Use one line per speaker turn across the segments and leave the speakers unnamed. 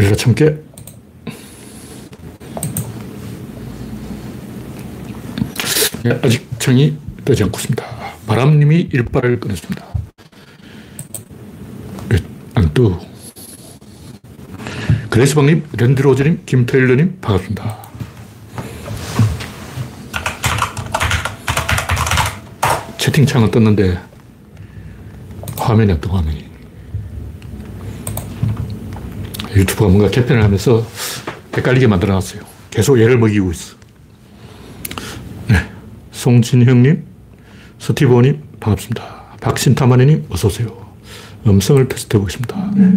이래라 참깨. 네, 아직 청이 되지 않고 있습니다. 바람님이 일발을 끊었습니다. 네, 안뚜. 그레이스방님, 랜드로즈님, 김테일러님, 반갑습니다. 채팅창은 떴는데 화면이 없던 화면이. 유튜브가 뭔가 개편을 하면서 헷갈리게 만들어 놨어요. 계속 얘를 먹이고 있어. 송진형님, 스티브님 반갑습니다. 박신타마니님 어서오세요. 음성을 테스트 해 보겠습니다. 네.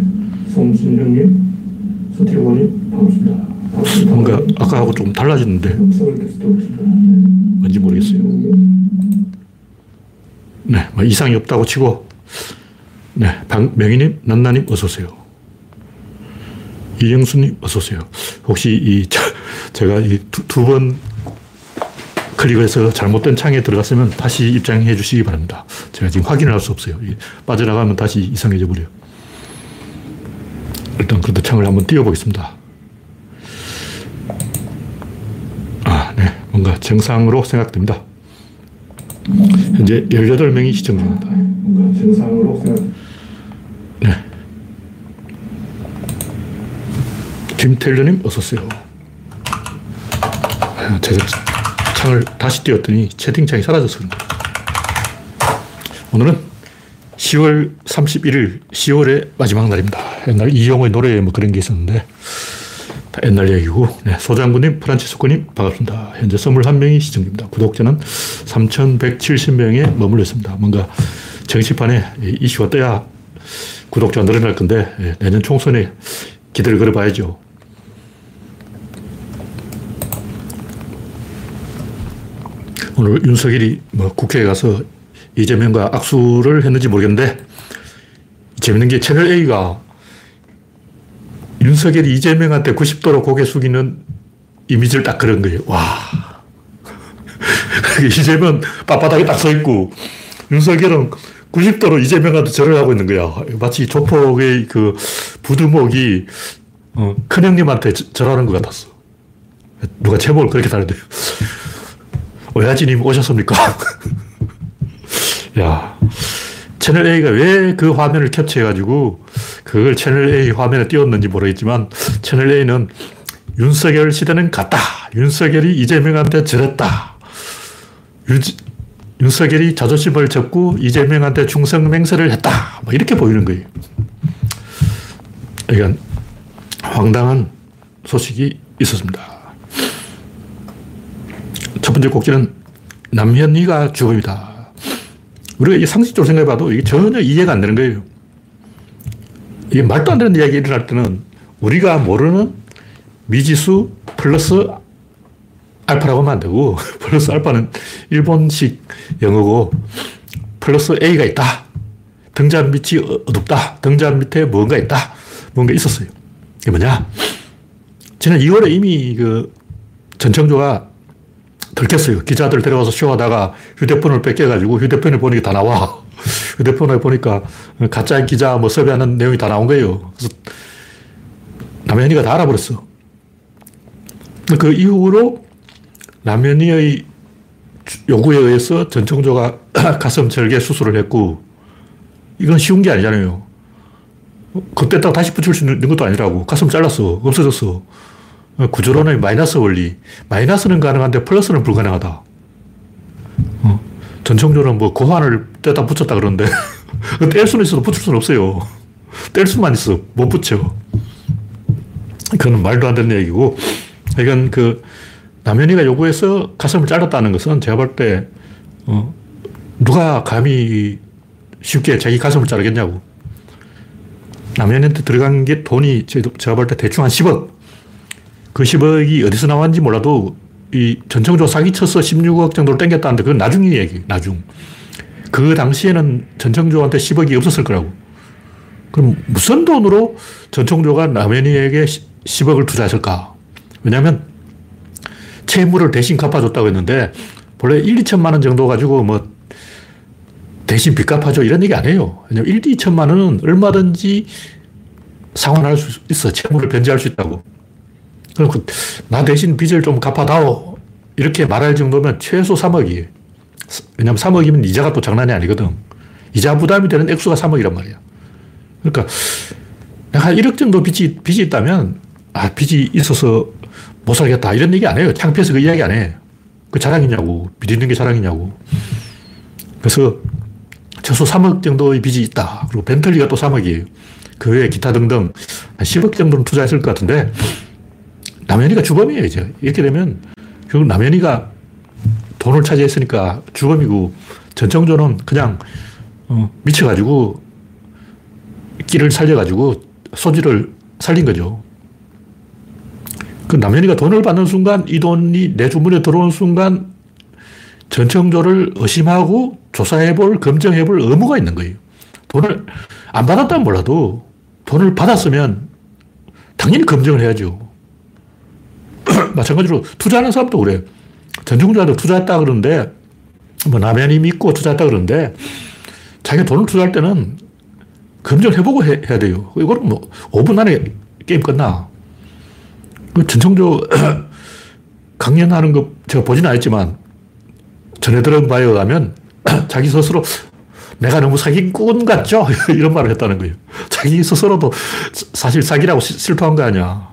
송진형님, 스티브님 반갑습니다. 뭔가 아까하고 좀 달라졌는데 음성을 테스트 해보겠습니다. 뭔지 모르겠어요. 네, 뭐 이상이 없다고 치고 네, 명희님, 난나님 어서 오세요. 이영수님 어서오세요. 혹시 이 제가 이두번 클릭해서 잘못된 창에 들어갔으면 다시 입장해 주시기 바랍니다. 제가 지금 확인을 할 수 없어요. 빠져나가면 다시 이상해져 버려요. 일단 그래도 창을 한번 띄워보겠습니다. 아, 네. 뭔가 정상으로 생각됩니다. 현재 18명이 시청 중입니다. 뭔가 정상으로 생각 김태일님 어서오세요. 아, 제가 창을 다시 띄웠더니 채팅창이 거예요. 오늘은 10월 31일, 10월의 마지막 날입니다. 옛날 이영호의 노래에 뭐 그런 게 있었는데, 옛날 얘기고, 네, 소장군님, 프란치스코님, 반갑습니다. 현재 21명이 시청 중입니다. 구독자는 3,170명에 머물러 있습니다. 뭔가 정치판에 이슈가 떠야 구독자가 늘어날 건데, 예, 내년 총선에 기대를 걸어봐야죠. 오늘 윤석열이 뭐 국회에 가서 이재명과 악수를 했는지 모르겠는데 재밌는 게 채널 A가 윤석열이 이재명한테 90도로 고개 숙이는 이미지를 딱 그런 거예요. 와. 이재명 빳빳하게 딱 서 있고 윤석열은 90도로 이재명한테 절을 하고 있는 거야. 마치 조폭의 그 부두목이 어, 큰형님한테 절하는 것 같았어. 누가 제목을 그렇게 다는데 오야지님 오셨습니까? 야, 채널 A가 왜 그 화면을 캡처해가지고 그걸 채널 A 화면에 띄웠는지 모르겠지만 채널 A는 윤석열 시대는 갔다. 윤석열이 이재명한테 절했다. 윤, 윤석열이 자존심을 접고 이재명한테 충성 맹세를 했다. 뭐 이렇게 보이는 거예요. 그러니까 황당한 소식이 있었습니다. 첫 번째 꼭지는 남현이가 죽음이다. 우리가 이 상식적으로 생각해봐도 이게 전혀 이해가 안 되는 거예요. 이게 말도 안 되는 이야기 일어날 때는 우리가 모르는 미지수 플러스 알파라고 하면 안 되고, 플러스 알파는 일본식 영어고, 플러스 A가 있다. 등잔 밑이 어둡다. 등잔 밑에 뭔가 있다. 뭔가 있었어요. 이게 뭐냐? 지난 2월에 이미 그 전청조가 들켰어요. 기자들 데려와서 쇼하다가 휴대폰을 뺏겨가지고 휴대폰에 보니까 다 나와. 휴대폰에 보니까 가짜 기자 뭐 섭외하는 내용이 다 나온 거예요. 그래서 남현이가 다 알아버렸어. 그 이후로 남현이의 요구에 의해서 전청조가 가슴 절개 수술을 했고, 이건 쉬운 게 아니잖아요. 그때 딱 다시 붙일 수 있는 것도 아니라고. 가슴 잘랐어. 없어졌어. 구조론의 마이너스 원리. 마이너스는 가능한데 플러스는 불가능하다. 어? 전청조는 뭐 고환을 떼다 붙였다 그러는데 뗄 수는 있어도 붙일 수는 없어요. 뗄 수만 있어. 못 붙여. 그건 말도 안 되는 얘기고. 이건 그 남현이가 요구해서 가슴을 잘랐다는 것은 제가 볼 때, 어, 누가 감히 쉽게 자기 가슴을 자르겠냐고. 남현이한테 들어간 게 돈이 제가 볼 때 대충 한 10억. 그 10억이 어디서 나왔는지 몰라도 이 전청조 사기쳐서 16억 정도를 땡겼다는데 그건 나중 얘기, 나중. 그 당시에는 전청조한테 10억이 없었을 거라고. 그럼 무슨 돈으로 전청조가 남현이에게 10억을 투자했을까? 왜냐하면 채무를 대신 갚아줬다고 했는데 본래 1, 2천만 원 정도 가지고 뭐 대신 빚 갚아줘 이런 얘기 안 해요. 왜냐면 1, 2천만 원은 얼마든지 상환할 수 있어. 채무를 변제할 수 있다고. 그, 나 대신 빚을 좀 갚아다오. 이렇게 말할 정도면 최소 3억이에요. 왜냐면 3억이면 이자가 또 장난이 아니거든. 이자 부담이 되는 액수가 3억이란 말이야. 그러니까 내가 1억 정도 빚이, 빚이 있다면 아, 빚이 있어서 못 살겠다. 이런 얘기 안 해요. 창피해서 그 이야기 안 해. 그 자랑이냐고. 빚 있는 게 자랑이냐고. 그래서 최소 3억 정도의 빚이 있다. 그리고 벤틀리가 또 3억이에요. 그 외에 기타 등등 한 10억 정도는 투자했을 것 같은데 남현이가 주범이에요, 이제. 이렇게 되면 결국 남현이가 돈을 차지했으니까 주범이고 전청조는 그냥 어, 미쳐가지고 끼를 살려가지고 소지를 살린 거죠. 그 남현이가 돈을 받는 순간 이 돈이 내 주문에 들어오는 순간 전청조를 의심하고 조사해볼, 검증해볼 의무가 있는 거예요. 돈을 안 받았다면 몰라도 돈을 받았으면 당연히 검증을 해야죠. 마찬가지로 투자하는 사람도 그래. 전청조한테 투자했다 그러는데, 뭐 남현이 믿고 투자했다 그러는데, 자기가 돈을 투자할 때는 검증을 해보고 해, 야 돼요. 이거는 뭐 5분 안에 게임 끝나. 그 전청조 강연하는 거 제가 보지는 않았지만 전해 들은 바에 의하면 자기 스스로 내가 너무 사기꾼 같죠? 이런 말을 했다는 거예요. 자기 스스로도 사실 사기라고 실토한 거 아니야.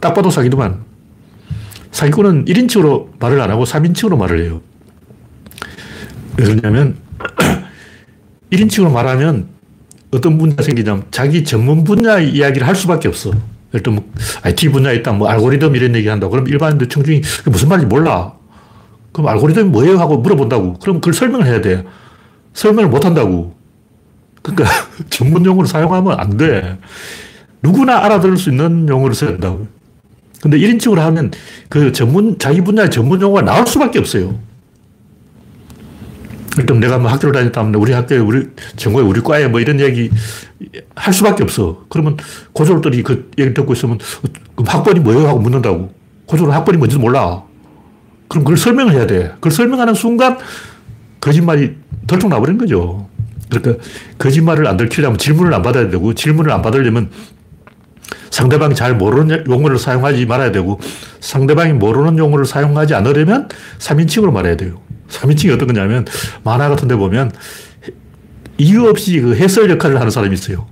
딱 봐도 사기더만. 사기꾼은 1인칭으로 말을 안 하고 3인칭으로 말을 해요. 왜 그러냐면 1인칭으로 말하면 어떤 문제가 생기냐면 자기 전문 분야 이야기를 할 수밖에 없어. 예를 들면 IT 분야에 있다, 뭐 알고리즘 이런 얘기 한다. 그럼 일반인들 청중이 무슨 말인지 몰라. 그럼 알고리즘이 뭐예요? 하고 물어본다고. 그럼 그걸 설명을 해야 돼. 설명을 못 한다고. 그러니까 전문 용어를 사용하면 안 돼. 누구나 알아들을 수 있는 용어를 써야 된다고. 근데 1인칭으로 하면 그 전문, 자기 분야의 전문 용어가 나올 수밖에 없어요. 일단 내가 뭐 학교를 다녔다면 우리 학교에, 우리 전공에, 우리 과에 뭐 이런 얘기 할 수밖에 없어. 그러면 고졸들이 그 얘기 듣고 있으면 학번이 뭐예요? 하고 묻는다고. 고졸은 학번이 뭔지도 몰라. 그럼 그걸 설명을 해야 돼. 그걸 설명하는 순간 거짓말이 덜쩍 나버린 거죠. 그러니까 거짓말을 안 들키려면 질문을 안 받아야 되고 질문을 안 받으려면 상대방이 잘 모르는 용어를 사용하지 말아야 되고 상대방이 모르는 용어를 사용하지 않으려면 3인칭으로 말해야 돼요. 3인칭이 어떤 거냐면 만화 같은 데 보면 이유 없이 그 해설 역할을 하는 사람이 있어요.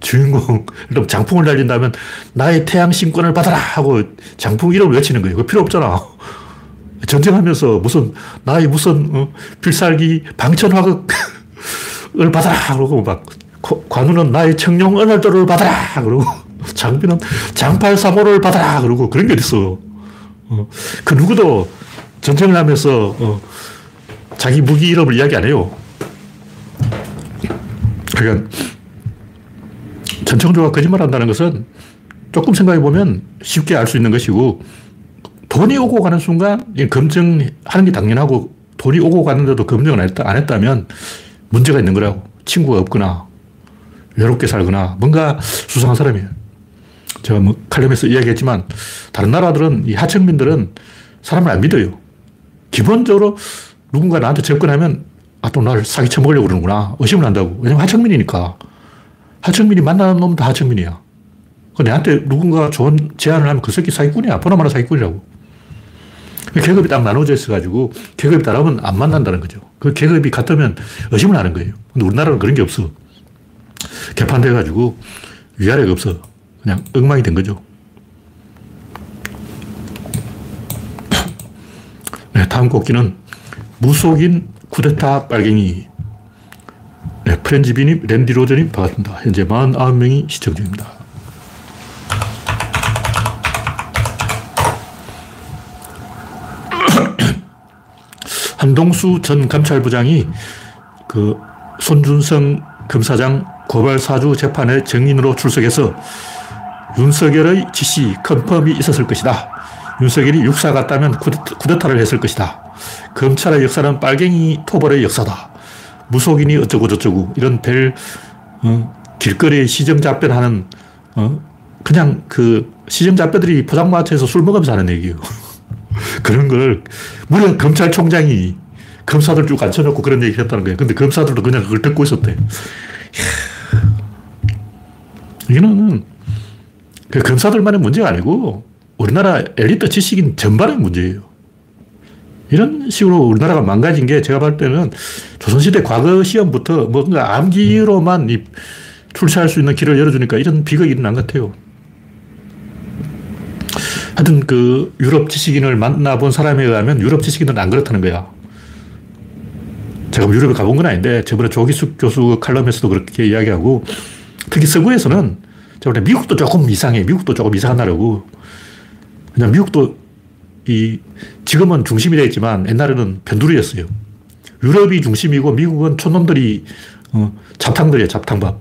주인공, 장풍을 날린다면 나의 태양 신권을 받아라 하고 장풍 이름을 외치는 거예요. 그 필요 없잖아. 전쟁하면서 무슨 나의 무슨 어, 필살기 방천화극을 받아라 그러고 막 관우는 나의 청룡 은월도를 받아라 그러고 장비는 장팔 사모를 받아라 그러고 그런 게 있어. 어, 그 누구도 전쟁을 하면서 어, 자기 무기 이름을 이야기 안 해요. 그러니까 전청조가 거짓말 한다는 것은 조금 생각해 보면 쉽게 알 수 있는 것이고 돈이 오고 가는 순간 검증하는 게 당연하고 돈이 오고 가는데도 검증을 안, 했다, 안 했다면 문제가 있는 거라고. 친구가 없거나 외롭게 살거나 뭔가 수상한 사람이에요. 제가 뭐 칼럼에서 이야기했지만 다른 나라들은 이 하층민들은 사람을 안 믿어요. 기본적으로 누군가 나한테 접근하면 아, 또 나를 사기 쳐먹으려고 그러는구나. 의심을 한다고. 왜냐면 하층민이니까. 하층민이 만나는 놈도 하층민이야. 그 내한테 누군가 좋은 제안을 하면 그 새끼 사기꾼이야. 보나마나 사기꾼이라고. 계급이 딱 나눠져 있어가지고 계급이 다르면 안 만난다는 거죠. 그 계급이 같으면 의심을 하는 거예요. 근데 우리나라는 그런 게 없어. 개판돼가지고 위아래가 없어. 그냥 엉망이 된 거죠. 네, 다음 곡기는 무속인 쿠데타 빨갱이. 네, 프렌지비님, 랜디 로저님 반갑습니다. 현재 49명이 시청 중입니다. 한동수 전 감찰부장이 그 손준성 검사장 고발 사주 재판에 증인으로 출석해서 윤석열의 지시, confirm이 있었을 것이다. 윤석열이 육사 갔다면 쿠데타를 했을 것이다. 검찰의 역사는 빨갱이 토벌의 역사다. 무속인이 어쩌고저쩌고 이런 별 어, 길거리에 시정잡배 하는 어, 그냥 그 시정잡배들이 포장마차에서 술 먹으면서 하는 얘기예요. 그런 걸, 물론 검찰총장이 검사들 쭉 앉혀놓고 그런 얘기 했다는 거예요. 근데 검사들도 그냥 그걸 듣고 있었대. 이거는 그 검사들만의 문제가 아니고 우리나라 엘리트 지식인 전반의 문제예요. 이런 식으로 우리나라가 망가진 게 제가 볼 때는 조선시대 과거 시험부터 뭔가 암기로만 출세할 수 있는 길을 열어주니까 이런 비극이 일어난 것 같아요. 하여튼 그 유럽 지식인을 만나본 사람에 의하면 유럽 지식인은 안 그렇다는 거야. 제가 유럽에 가본 건 아닌데 저번에 조기숙 교수 칼럼에서도 그렇게 이야기하고 특히 서구에서는 저번에 미국도 조금 이상해. 미국도 조금 이상한 나라고. 그냥 미국도 이 지금은 중심이 되어 있지만 옛날에는 변두리였어요. 유럽이 중심이고 미국은 촌놈들이 어, 잡탕들이에요. 잡탕밥.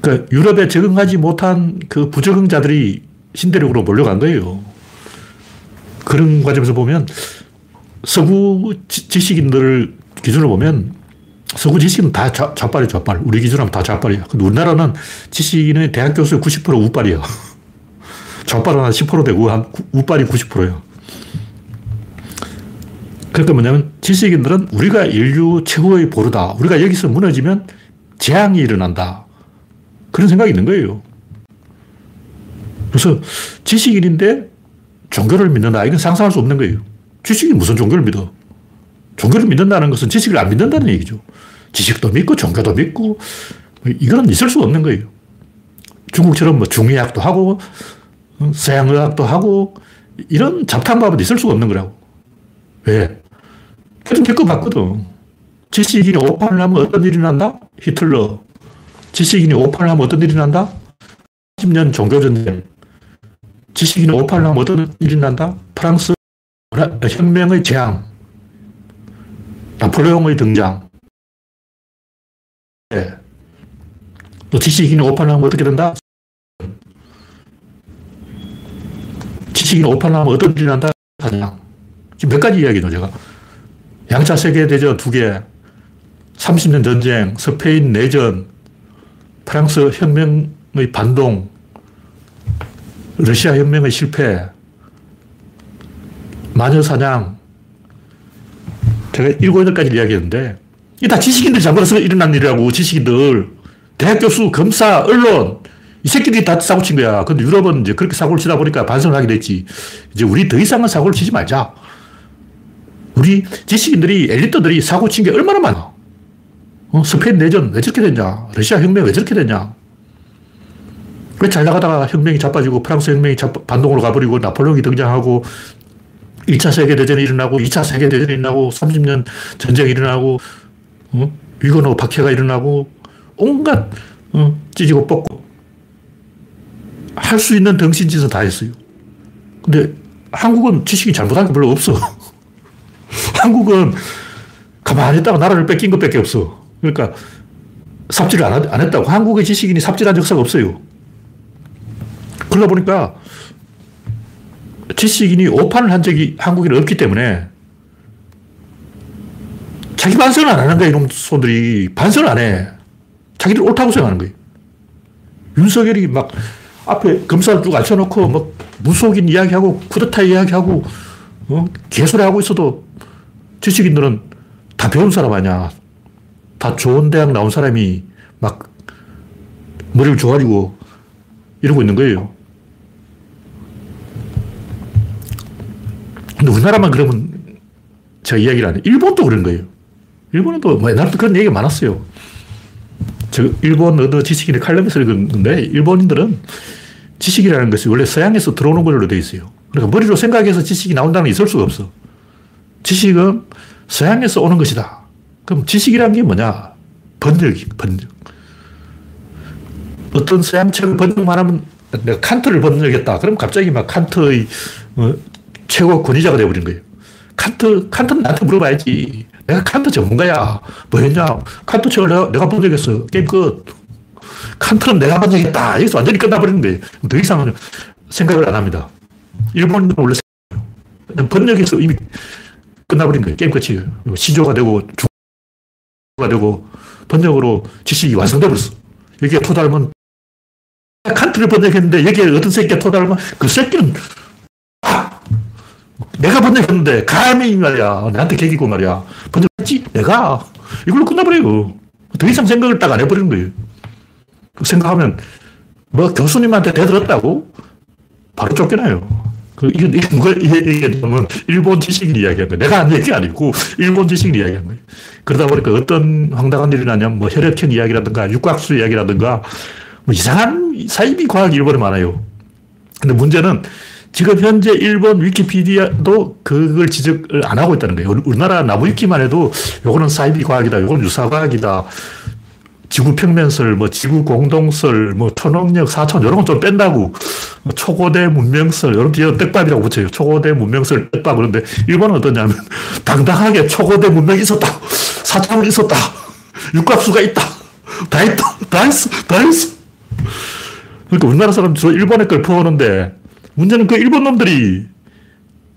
그러니까 유럽에 적응하지 못한 그 부적응자들이 신대륙으로 몰려간 거예요. 그런 과정에서 보면 서구 지식인들을 기준으로 보면 서구 지식인은 다 좌, 좌빨이에요, 좌빨. 우리 기준으로 하면 다 좌빨이야. 근데 우리나라는 지식인의 대학 교수의 90% 우빨이야. 좌빨은 한 10% 되고, 한 우빨이 90%예요. 그러니까 뭐냐면 지식인들은 우리가 인류 최고의 보루다. 우리가 여기서 무너지면 재앙이 일어난다. 그런 생각이 있는 거예요. 그래서 지식인인데 종교를 믿는다. 이건 상상할 수 없는 거예요. 지식이 무슨 종교를 믿어? 종교를 믿는다는 것은 지식을 안 믿는다는 얘기죠. 지식도 믿고 종교도 믿고 이거는 있을 수 없는 거예요. 중국처럼 뭐 중의학도 하고 어, 서양의학도 하고 이런 잡탕밥은 있을 수가 없는 거라고. 왜? 계속 겪어봤거든. 지식인이 오판을 하면 어떤 일이 난다? 히틀러. 지식인이 오판을 하면 어떤 일이 난다? 10년 종교전쟁. 지식인이 오판을 하면 어떤 일이 난다? 프랑스 혁명의 재앙. 나폴레옹의 등장. 네. 또 지식인이 오판을 하면 어떻게 된다? 지식인이 오판을 하면 어떤 일이 난다? 사냥. 지금 몇 가지 이야기죠, 제가. 양차 세계대전 두 개, 30년 전쟁, 스페인 내전, 프랑스 혁명의 반동, 러시아 혁명의 실패, 마녀 사냥, 제가 일곱, 여덟까지 이야기했는데, 이다 지식인들 잡아서 일어난 일이라고, 지식인들. 대학 교수, 검사, 언론, 이 새끼들이 다 사고 친 거야. 근데 유럽은 이제 그렇게 사고를 치다 보니까 반성을 하게 됐지. 이제 우리 더 이상은 사고를 치지 말자. 우리 지식인들이, 엘리트들이 사고 친 게 얼마나 많아. 어, 스페인 내전 왜 저렇게 됐냐? 러시아 혁명 왜 저렇게 됐냐? 왜 잘 나가다가 혁명이 자빠지고 프랑스 혁명이 반동으로 가버리고 나폴레옹이 등장하고 1차 세계대전이 일어나고 2차 세계대전이 일어나고 30년 전쟁이 일어나고 어? 위건호 박해가 일어나고 온갖 어? 찢고 뽑고 할 수 있는 덩신짓은 다 했어요. 근데 한국은 지식이 잘못한 게 별로 없어. 한국은 가만히 있다가 나라를 뺏긴 것밖에 없어. 그러니까 삽질을 안, 안 했다고. 한국의 지식인이 삽질한 역사가 없어요. 그러다 보니까 지식인이 오판을 한 적이 한국에는 없기 때문에 자기 반성을 안 하는 거야, 이놈 손들이. 반성을 안 해. 자기들 옳다고 생각하는 거예요. 윤석열이 막 앞에 검사를 쭉 앉혀놓고 뭐 무속인 이야기하고 쿠데타 이야기하고 어? 개소리 하고 있어도 지식인들은 다 배운 사람 아니야. 다 좋은 대학 나온 사람이 막 머리를 조아리고 이러고 있는 거예요. 근데 우리나라만 그러면 제가 이야기를 안 해. 일본도 그런 거예요. 일본도 뭐 옛날부터 그런 얘기가 많았어요. 저 일본 어느 지식인의 칼럼에서 읽었는데 일본인들은 지식이라는 것이 원래 서양에서 들어오는 걸로 되어 있어요. 그러니까 머리로 생각해서 지식이 나온다는 게 있을 수가 없어. 지식은 서양에서 오는 것이다. 그럼 지식이란 게 뭐냐? 번역이, 번역. 어떤 서양 책을 번역만 하면 내가 칸트를 번역했다. 그럼 갑자기 막 칸트의 어, 최고 권위자가 되어버린 거예요. 칸트, 칸트는 나한테 물어봐야지. 내가 칸트 전문가야. 뭐 했냐? 칸트 책을 내가, 내가 번역했어. 게임 끝. 칸트는 내가 번역했다. 여기서 완전히 끝나버리는 거예요. 더 이상은 생각을 안 합니다. 일본은 원래 번역해서 이미 끝나버린 거예요. 게임 끝이에요. 시조가 되고, 중가 되고, 번역으로 지식이 완성돼 버렸어. 여기에 토달면 칸트를 번역했는데 여기에 어떤 새끼가 토달면 그 새끼는 내가 번역했는데 감히 말이야. 나한테 개기고 말이야. 번역했지? 내가. 이걸로 끝나버려요. 더 이상 생각을 딱 안 해버리는 거예요. 그 생각하면 뭐 교수님한테 대들었다고 바로 쫓겨나요. 그, 이건 누가 얘기했냐면, 일본 지식인 이야기한 거예요. 내가 한 얘기 아니고, 일본 지식인 이야기한 거예요. 그러다 보니까 어떤 황당한 일이 나냐면, 뭐, 혈액형 이야기라든가, 육각수 이야기라든가, 뭐, 이상한 사이비 과학이 일본에 많아요. 근데 문제는, 지금 현재 일본 위키피디아도 그걸 지적을 안 하고 있다는 거예요. 우리나라 나무위키만 해도, 요거는 사이비 과학이다, 요거는 유사 과학이다, 지구 평면설, 뭐 지구 공동설, 뭐 천억력, 사천 이런 건 좀 뺀다고. 뭐 초고대 문명설 이런 뒤에 떡밥이라고 붙여요. 초고대 문명설 떡밥. 그런데 일본은 어떠냐면 당당하게 초고대 문명이 있었다, 사천이 있었다, 육각수가 있다, 다 있다, 다 했어, 다 했어. 그러니까 우리나라 사람 주로 일본의 걸 퍼오는데 문제는 그 일본 놈들이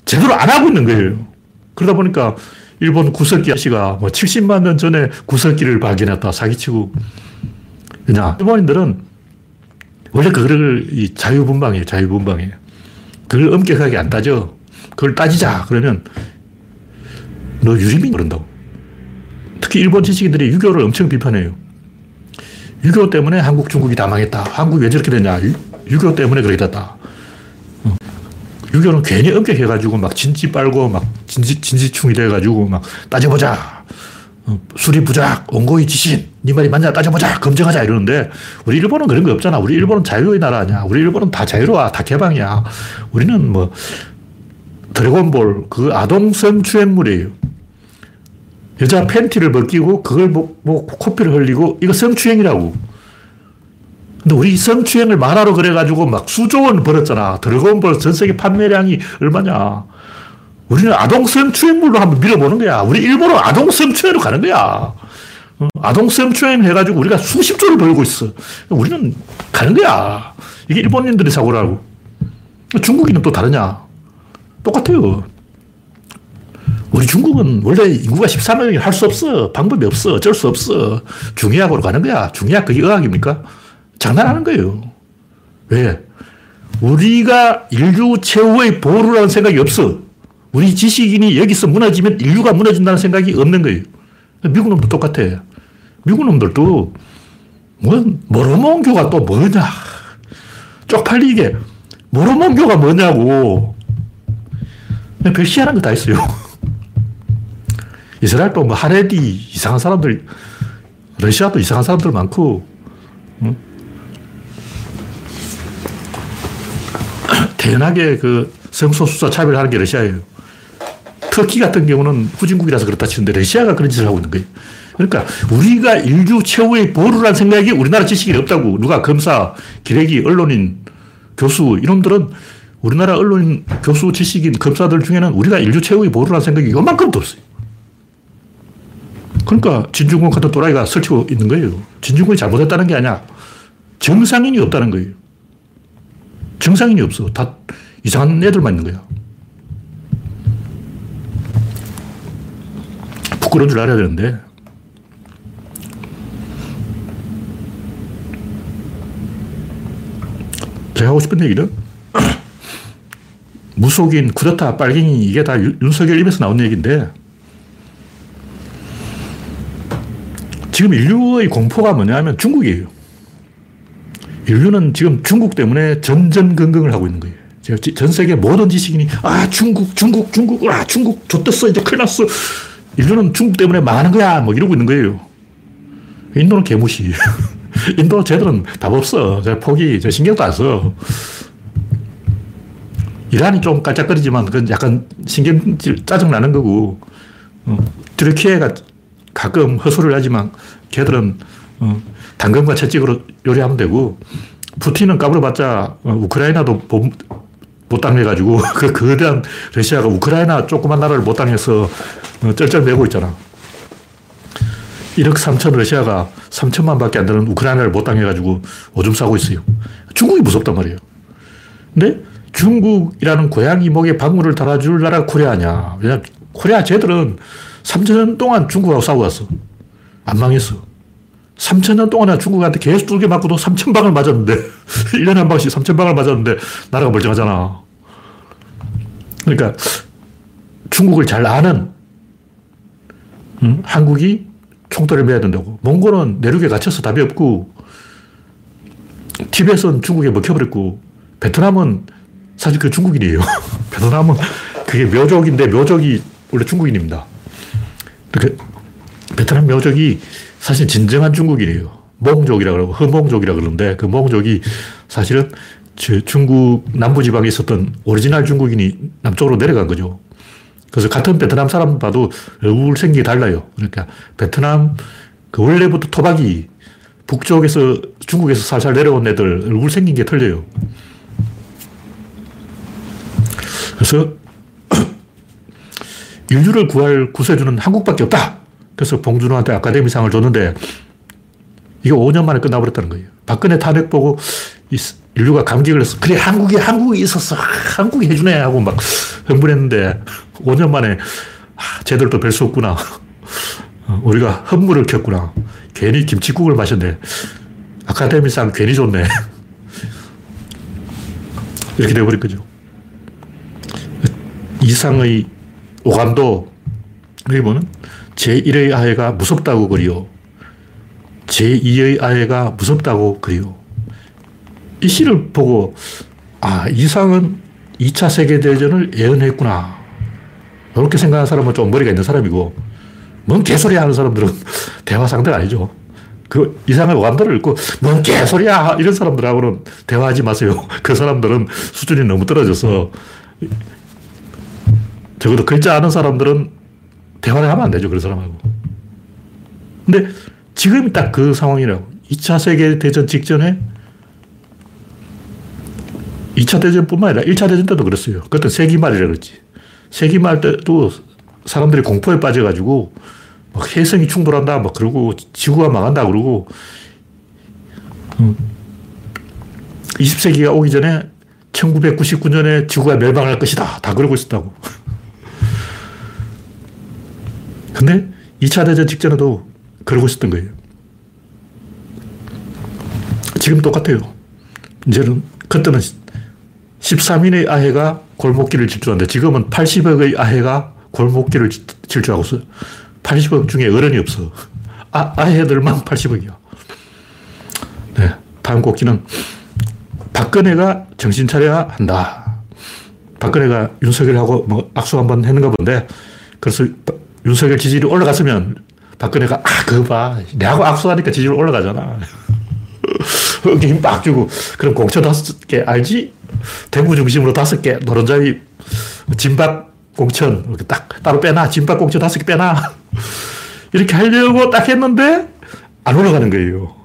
제대로 안 하고 있는 거예요. 그러다 보니까 일본 구석기 아씨가 뭐 70만 년 전에 구석기를 발견했다. 사기치고. 그냥 일본인들은 원래 그거를 이 자유분방이에요. 자유분방이에요. 그걸 엄격하게 안 따져. 그걸 따지자. 그러면 너 유리민 그런다고. 특히 일본 지식인들이 유교를 엄청 비판해요. 유교 때문에 한국, 중국이 다 망했다. 한국이 왜 저렇게 됐냐. 유교 때문에 그렇게 됐다. 유교는 괜히 엄격해가지고 막 진지 빨고 막 진지, 진지충이 돼가지고 막 따져보자. 어, 수리 부작, 온고이 지신, 네 말이 맞냐 따져보자, 검증하자 이러는데 우리 일본은 그런 거 없잖아. 우리 일본은 자유의 나라 아니야. 우리 일본은 다 자유로워. 다 개방이야. 우리는 뭐 드래곤볼, 그 아동 성 추행물이에요. 여자 팬티를 벗기고 그걸 뭐, 뭐 코피를 흘리고 이거 성추행이라고. 근데 우리 성추행을 만화로 그래가지고 막 수조 원 벌었잖아. 드래곤볼 전 세계 판매량이 얼마냐. 우리는 아동 성추행물로 한번 밀어보는 거야. 우리 일본은 아동 성추행으로 가는 거야. 어, 아동 성추행 해가지고 우리가 수십조를 벌고 있어. 우리는 가는 거야. 이게 일본인들의 사고라고. 중국인은 또 다르냐? 똑같아요. 우리 중국은 원래 인구가 13억이 할 수 없어. 방법이 없어. 어쩔 수 없어. 중의학으로 가는 거야. 중의학 그게 의학입니까? 장난하는 거예요. 왜? 우리가 인류 최후의 보루라는 생각이 없어. 우리 지식인이 여기서 무너지면 인류가 무너진다는 생각이 없는 거예요. 미국 놈도 똑같아. 미국 놈들도 뭐, 모르몬교가 또 뭐냐. 쪽팔리게. 모르몬교가 뭐냐고. 별 희한한 거 다 있어요. 이스라엘도 뭐 하레디 이상한 사람들, 러시아도 이상한 사람들 많고, 태연하게 그 성소수자 차별하는 게 러시아예요. 터키 같은 경우는 후진국이라서 그렇다 치는데 러시아가 그런 짓을 하고 있는 거예요. 그러니까 우리가 인류 최후의 보루라는 생각이 우리나라 지식이 없다고 누가 검사, 기레기, 언론인, 교수 이놈들은 우리나라 언론인, 교수, 지식인, 검사들 중에는 우리가 인류 최후의 보루라는 생각이 요만큼도 없어요. 그러니까 진중권 같은 또라이가 설치고 있는 거예요. 진중권이 잘못했다는 게 아니야. 정상인이 없다는 거예요. 정상인이 없어. 다 이상한 애들만 있는 거야. 부끄러운 줄 알아야 되는데. 제가 하고 싶은 얘기는 무속인, 쿠데타, 빨갱이 이게 다 윤석열 입에서 나온 얘기인데 지금 인류의 공포가 뭐냐면 중국이에요. 인류는 지금 중국 때문에 전전긍긍을 하고 있는 거예요. 전 세계 모든 지식인이 아 중국 중국 중국 아 중국 좋댔어 이제 큰일 났어 인류는 중국 때문에 망하는 거야 뭐 이러고 있는 거예요. 인도는 개무시. 인도 쟤들은 답 없어. 저 포기, 저 신경도 안 써. 이란이 좀 깔짝거리지만 그건 약간 신경질 짜증나는 거고, 어, 트르키가 가끔 헛소리를 하지만 걔들은 어, 당근과 채찍으로 요리하면 되고, 푸틴은 까불어봤자 어, 우크라이나도 못, 못 당해가지고 그 거대한 러시아가 우크라이나 조그만 나라를 못 당해서 어, 쩔쩔매고 있잖아. 1억 3천 러시아가 3천만 밖에 안 되는 우크라이나를 못 당해가지고 오줌 싸고 있어요. 중국이 무섭단 말이에요. 근데 중국이라는 고양이 목에 방울을 달아줄 나라가 코리아냐. 왜냐 코리아 쟤들은 3천 년 동안 중국하고 싸워왔어. 안 망했어. 3천 년 동안 중국한테 계속 뚫게 맞고도 3천 방을 맞았는데, 1년에 한 방씩 3천 방을 맞았는데, 나라가 멀쩡하잖아. 그러니까, 중국을 잘 아는, 응? 한국이 총대를 매야 된다고. 몽골은 내륙에 갇혀서 답이 없고, 티벳은 중국에 먹혀버렸고, 베트남은 사실 그 중국인이에요. 베트남은 그게 묘족인데 묘족이 원래 중국인입니다. 이렇게 베트남 묘족이 사실 진정한 중국인이에요. 몽족이라고 그러고 허몽족이라고 그러는데 그 몽족이 사실은 중국 남부지방에 있었던 오리지널 중국인이 남쪽으로 내려간 거죠. 그래서 같은 베트남 사람 봐도 얼굴 생김 달라요. 그러니까 베트남 그 원래부터 토박이 북쪽에서 중국에서 살살 내려온 애들 얼굴 생긴 게 틀려요. 그래서 인류를 구할 구세주는 한국밖에 없다. 그래서 봉준호한테 아카데미상을 줬는데 이게 5년 만에 끝나버렸다는 거예요. 박근혜 탄핵 보고 인류가 감격을 해서 그래 한국에 한국이 있었어. 한국이 해주네 하고 막 흥분했는데 5년 만에 아, 쟤들도 별수 없구나. 어, 우리가 헌물을 켰구나. 괜히 김치국을 마셨네. 아카데미상 괜히 좋네. 이렇게 되어버린 거죠. 이상의 오감도 여기 보면 제1의 아해가 무섭다고 그리요 제2의 아해가 무섭다고 그리요 이 시를 보고, 아, 이상은 2차 세계대전을 예언했구나. 이렇게 생각하는 사람은 좀 머리가 있는 사람이고, 뭔 개소리 하는 사람들은 대화 상대가 아니죠. 그 이상의 오감들을 읽고, 뭔 개소리야! 이런 사람들하고는 대화하지 마세요. 그 사람들은 수준이 너무 떨어져서, 적어도 글자 아는 사람들은 대화를 하면 안 되죠. 그런 사람하고. 근데 지금 딱그 상황이라고. 2차 세계대전 직전에 2차 대전뿐만 아니라 1차 대전 때도 그랬어요. 그때 세기 말이라고 그랬지. 세기 말 때도 사람들이 공포에 빠져가지고 막 해성이 충돌한다 막 그러고 지구가 망한다 그러고 20세기가 음. 오기 전에 1999년에 지구가 멸망할 것이다. 다 그러고 있었다고. 근데 2차 대전 직전에도 그러고 있었던 거예요. 지금 똑같아요. 이제는 그때는 13인의 아해가 골목길을 질주하는데 지금은 80억의 아해가 골목길을 질주하고 있어요. 80억 중에 어른이 없어. 아, 아해들만 80억이야. 네. 다음 곡지는 박근혜가 정신 차려야 한다. 박근혜가 윤석열하고 뭐 악수 한번 했는가 본데 그래서 윤석열 지지율이 올라갔으면 박근혜가 아, 그거 봐. 내하고 악수하니까 지지율 올라가잖아. 어깨 힘빡 주고 그럼 공천 다섯 개 알지? 대구 중심으로 다섯 개, 노른자위, 진박 공천, 이렇게 딱 따로 빼놔. 진박 공천 다섯 개 빼놔. 이렇게 하려고 딱 했는데 안 올라가는 거예요.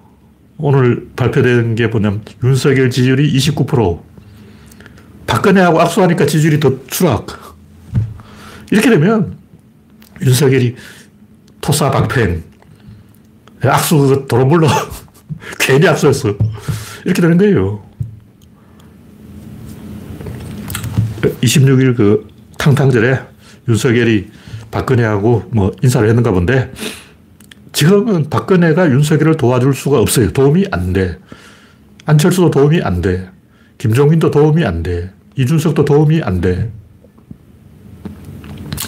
오늘 발표된 게 뭐냐면 윤석열 지지율이 29%. 박근혜하고 악수하니까 지지율이 더 추락. 이렇게 되면 윤석열이 토사박팽. 악수 도로 물러. 괜히 악수했어. 이렇게 되는 거예요. 26일 그 탕탕절에 윤석열이 박근혜하고 뭐 인사를 했는가 본데 지금은 박근혜가 윤석열을 도와줄 수가 없어요. 도움이 안 돼. 안철수도 도움이 안 돼. 김종인도 도움이 안 돼. 이준석도 도움이 안 돼.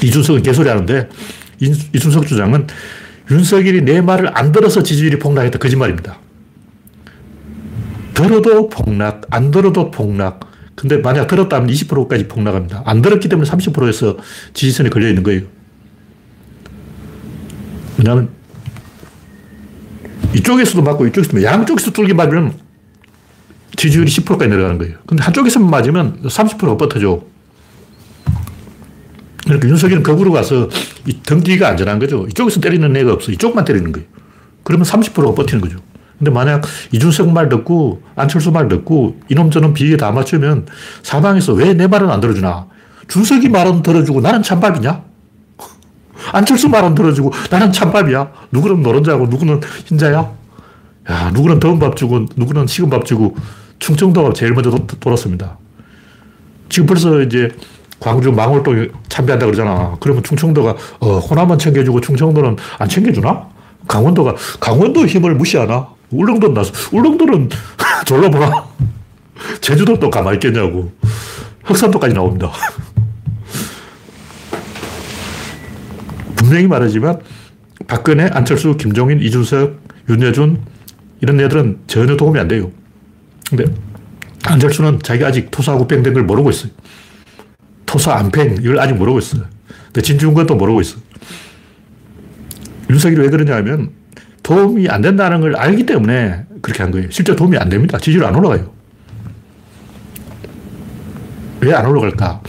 이준석은 개소리 하는데 이준석 주장은 윤석열이 내 말을 안 들어서 지지율이 폭락했다. 거짓말입니다. 들어도 폭락, 안 들어도 폭락. 근데 만약 들었다면 20%까지 폭락합니다. 안 들었기 때문에 30%에서 지지선이 걸려 있는 거예요. 왜냐하면 이쪽에서도 맞고 이쪽에서도 맞고 양쪽에서 뚫기 맞으면 지지율이 10%까지 내려가는 거예요. 근데 한쪽에서만 맞으면 30%가 버텨줘. 그러니까 윤석열은 거꾸로 가서 이 등기가 안전한 거죠. 이쪽에서 때리는 애가 없어. 이쪽만 때리는 거예요. 그러면 30%가 버티는 거죠. 근데 만약 이준석 말 듣고 안철수 말 듣고 이놈 저놈 비계 다 맞추면 사방에서 왜 내 말은 안 들어주나? 준석이 말은 들어주고 나는 찬밥이냐? 안철수 말은 들어주고 나는 찬밥이야. 누구는 노른자고 누구는 흰자야? 야, 누구는 더운 밥 주고 누구는 식은 밥 주고 충청도가 제일 먼저 도, 돌았습니다. 지금 벌써 이제 광주 망월동 참배한다 그러잖아. 그러면 충청도가 어, 호남은 챙겨주고 충청도는 안 챙겨주나? 강원도가 강원도 힘을 무시하나? 울릉도 나서 울릉도는 졸라 보라. 제주도도 가만히 있겠냐고. 흑산도까지 나옵니다. 분명히 말하지만 박근혜, 안철수, 김종인, 이준석, 윤여준 이런 애들은 전혀 도움이 안 돼요. 근데 안철수는 자기가 아직 토사하고 뺑된 걸 모르고 있어요. 토사 안팽, 이걸 아직 모르고 있어요. 근데 진중권도 모르고 있어. 윤석열이 왜 그러냐 하면 도움이 안 된다는 걸 알기 때문에 그렇게 한 거예요. 실제 도움이 안 됩니다. 지지율 안 올라가요. 왜 안 올라갈까?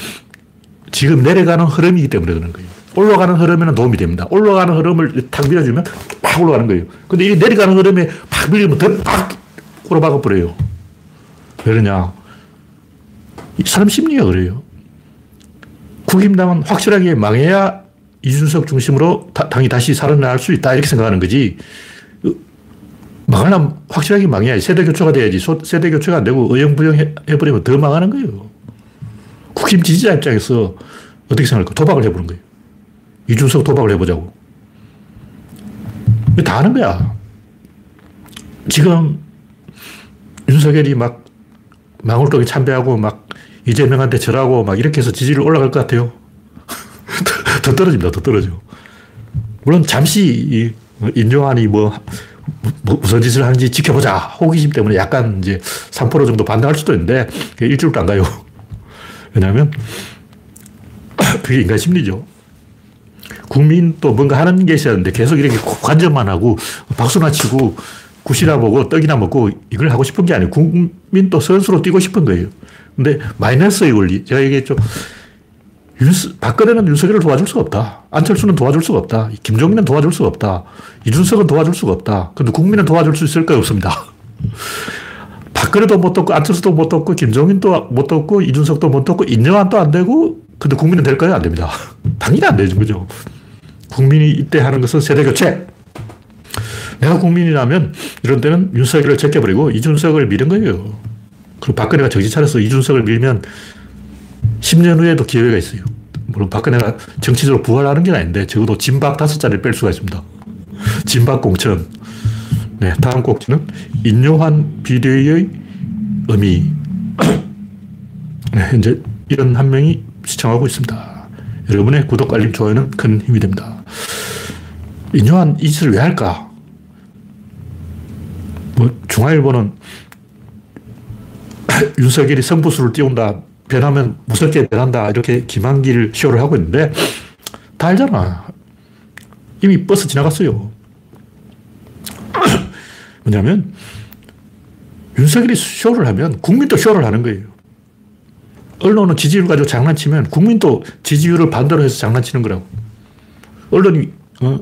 지금 내려가는 흐름이기 때문에 그런 거예요. 올라가는 흐름에는 도움이 됩니다. 올라가는 흐름을 탁 밀어주면 팍 올라가는 거예요. 근데 이 내려가는 흐름에 팍 밀리면 더팍 꼬라박아 버려요. 왜 그러냐? 사람 심리가 그래요. 국힘당은 확실하게 망해야 이준석 중심으로 당이 다시 살아날 수 있다. 이렇게 생각하는 거지. 망하려면 확실하게 망해야 세대 교체가 돼야지. 세대 교체가 안 되고 어영부영 해버리면 더 망하는 거예요. 국힘 지지자 입장에서 어떻게 생각할까? 도박을 해보는 거예요. 이준석 도박을 해보자고. 다 하는 거야. 지금 윤석열이 막 망울동에 참배하고 막 이재명한테 절하고 막 이렇게 해서 지지율 올라갈 것 같아요. 더 떨어집니다. 더 떨어져. 물론 잠시 인조한이 뭐, 뭐, 무슨 짓을 하는지 지켜보자. 호기심 때문에 약간 이제 3% 정도 반등할 수도 있는데 일주일도 안 가요. 왜냐하면 그게 인간 심리죠. 국민도 뭔가 하는 게 있어야 하는데 계속 이렇게 관전만 하고 박수나 치고 굿이나 보고 떡이나 먹고 이걸 하고 싶은 게 아니에요. 국민도 선수로 뛰고 싶은 거예요. 근데 마이너스의 원리. 제가 얘기했죠. 윤수, 박근혜는 윤석열을 도와줄 수가 없다. 안철수는 도와줄 수가 없다. 김종민은 도와줄 수가 없다. 이준석은 도와줄 수가 없다. 근데 국민은 도와줄 수 있을까? 없습니다. 박근혜도 못 돕고, 안철수도 못 돕고, 김종민도 못 돕고, 이준석도 못 돕고, 인정한도 안 되고, 근데 국민은 될까요? 안 됩니다. 당연히 안 되죠. 그죠? 국민이 이때 하는 것은 세대교체. 내가 국민이라면 이런 때는 윤석열을 제껴버리고 이준석을 밀은 거예요. 그리고 박근혜가 정신 차려서 이준석을 밀면 10년 후에도 기회가 있어요. 물론 박근혜가 정치적으로 부활하는 게 아닌데 적어도 진박 다섯 자리를 뺄 수가 있습니다. 진박 공천. 네, 다음 꼭지는 인요한 비대의 의미. 네, 현재 이런 한 명이 시청하고 있습니다. 여러분의 구독, 알림, 좋아요는 큰 힘이 됩니다. 인요한 이 짓을 왜 할까? 뭐, 중앙일보는 윤석열이 성부수를 띄운다. 변하면 무섭게 변한다. 이렇게 김한길 쇼를 하고 있는데 다 알잖아. 이미 버스 지나갔어요. 뭐냐면 윤석열이 쇼를 하면 국민도 쇼를 하는 거예요. 언론은 지지율 가지고 장난치면 국민도 지지율을 반대로 해서 장난치는 거라고. 언론이 어,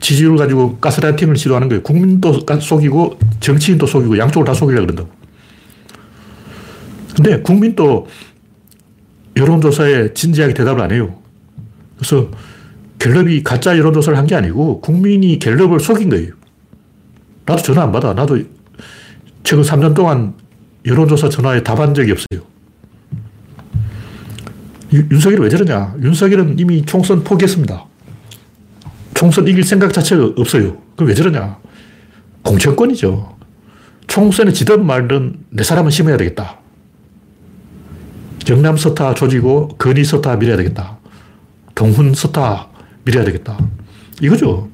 지지율 가지고 가스라이팅을 시도하는 거예요. 국민도 속이고 정치인도 속이고 양쪽을 다 속이려고 그런다고. 근데 국민도 여론조사에 진지하게 대답을 안 해요. 그래서 갤럽이 가짜 여론조사를 한 게 아니고 국민이 갤럽을 속인 거예요. 나도 전화 안 받아. 나도 최근 3년 동안 여론조사 전화에 답한 적이 없어요. 윤석열이 왜 저러냐? 윤석열은 이미 총선 포기했습니다. 총선 이길 생각 자체가 없어요. 그럼 왜 저러냐? 공천권이죠. 총선에 지든 말든 내 사람은 심어야 되겠다. 경남 서타 조지고 건희 서타 밀어야 되겠다. 동훈 서타 밀어야 되겠다. 이거죠.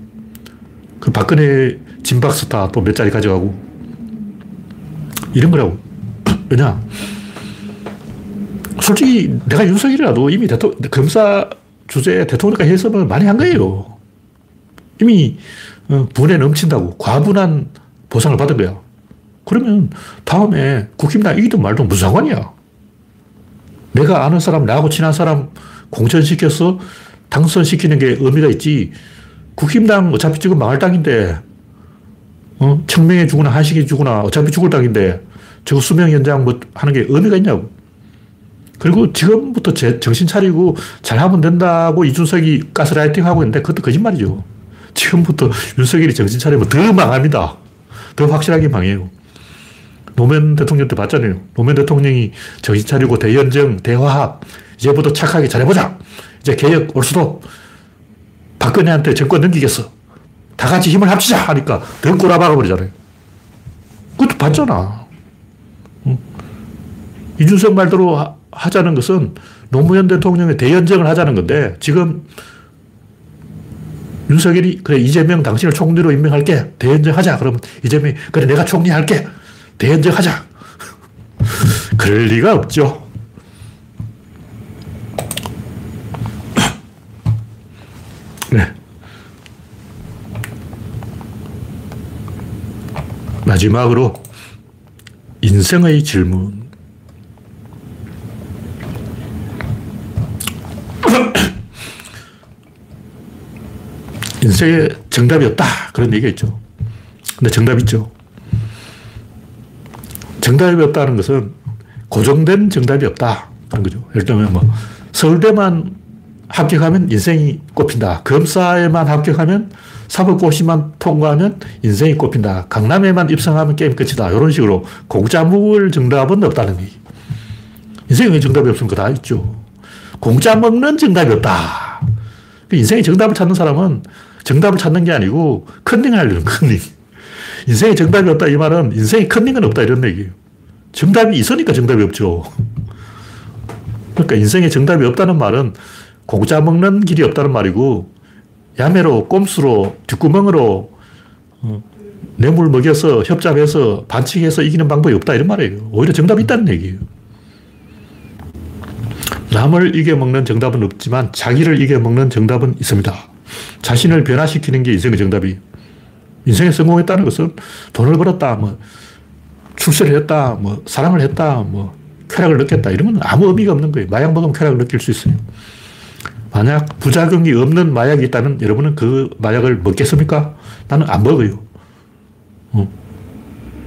그 박근혜 진박 서타 또 몇 자리 가져가고 이런 거라고. 왜냐? 솔직히 내가 윤석열이라도 이미 대통령, 검사 주제 대통령까지 해석을 많이 한 거예요. 이미 어, 분에 넘친다고 과분한 보상을 받은 거야. 그러면 다음에 국힘당 이기든 말든 무슨 상관이야. 내가 아는 사람, 나하고 친한 사람 공천시켜서 당선시키는 게 의미가 있지. 국힘당 어차피 지금 망할 당인데, 어? 청명해 주거나 한식해 주거나 어차피 죽을 당인데, 저거 수명 연장 뭐 하는 게 의미가 있냐고. 그리고 지금부터 제, 정신 차리고 잘하면 된다고 이준석이 가스라이팅 하고 있는데 그것도 거짓말이죠. 지금부터 윤석열이 정신 차리면 더 망합니다. 더 확실하게 망해요. 노무현 대통령 때 봤잖아요. 노무현 대통령이 정신 차리고 대연정, 대화합, 이제부터 착하게 잘해보자. 이제 개혁 올 수도 박근혜한테 정권 넘기겠어. 다 같이 힘을 합치자 하니까 더 꼬라박아 버리잖아요. 그것도 봤잖아. 이준석 말대로 하자는 것은 노무현 대통령의 대연정을 하자는 건데 지금 윤석열이 그래 이재명 당신을 총리로 임명할게 대연정 하자 그러면 이재명이 그래 내가 총리 할게 대연정 하자 그럴 리가 없죠. 네. 마지막으로 인생의 질문. 인생에 정답이 없다. 그런 얘기가 있죠. 근데 정답 있죠. 정답이 없다는 것은 고정된 정답이 없다. 그런 거죠. 예를 들면 뭐 서울대만 합격하면 인생이 꼽힌다. 검사에만 합격하면 사법고시만 통과하면 인생이 꼽힌다. 강남에만 입성하면 게임 끝이다. 이런 식으로 공짜 먹을 정답은 없다는 얘기. 인생에 정답이 없으면 그다 있죠. 공짜 먹는 정답이 없다. 그 인생의 정답을 찾는 사람은 정답을 찾는 게 아니고 컨닝 하려는 컨닝. 인생에 정답이 없다 이 말은 인생에 컨닝은 없다 이런 얘기예요. 정답이 있으니까 정답이 없죠. 그러니까 인생에 정답이 없다는 말은 공짜 먹는 길이 없다는 말이고 야매로 꼼수로 뒷구멍으로 어, 뇌물 먹여서 협잡해서 반칙해서 이기는 방법이 없다 이런 말이에요. 오히려 정답이 있다는 얘기예요. 남을 이겨먹는 정답은 없지만 자기를 이겨먹는 정답은 있습니다. 자신을 변화시키는 게 인생의 정답이. 인생에 성공했다는 것은 돈을 벌었다, 뭐, 출세를 했다, 뭐, 사랑을 했다, 뭐, 쾌락을 느꼈다. 이런 건 아무 의미가 없는 거예요. 마약 먹으면 쾌락을 느낄 수 있어요. 만약 부작용이 없는 마약이 있다면 여러분은 그 마약을 먹겠습니까? 나는 안 먹어요. 어.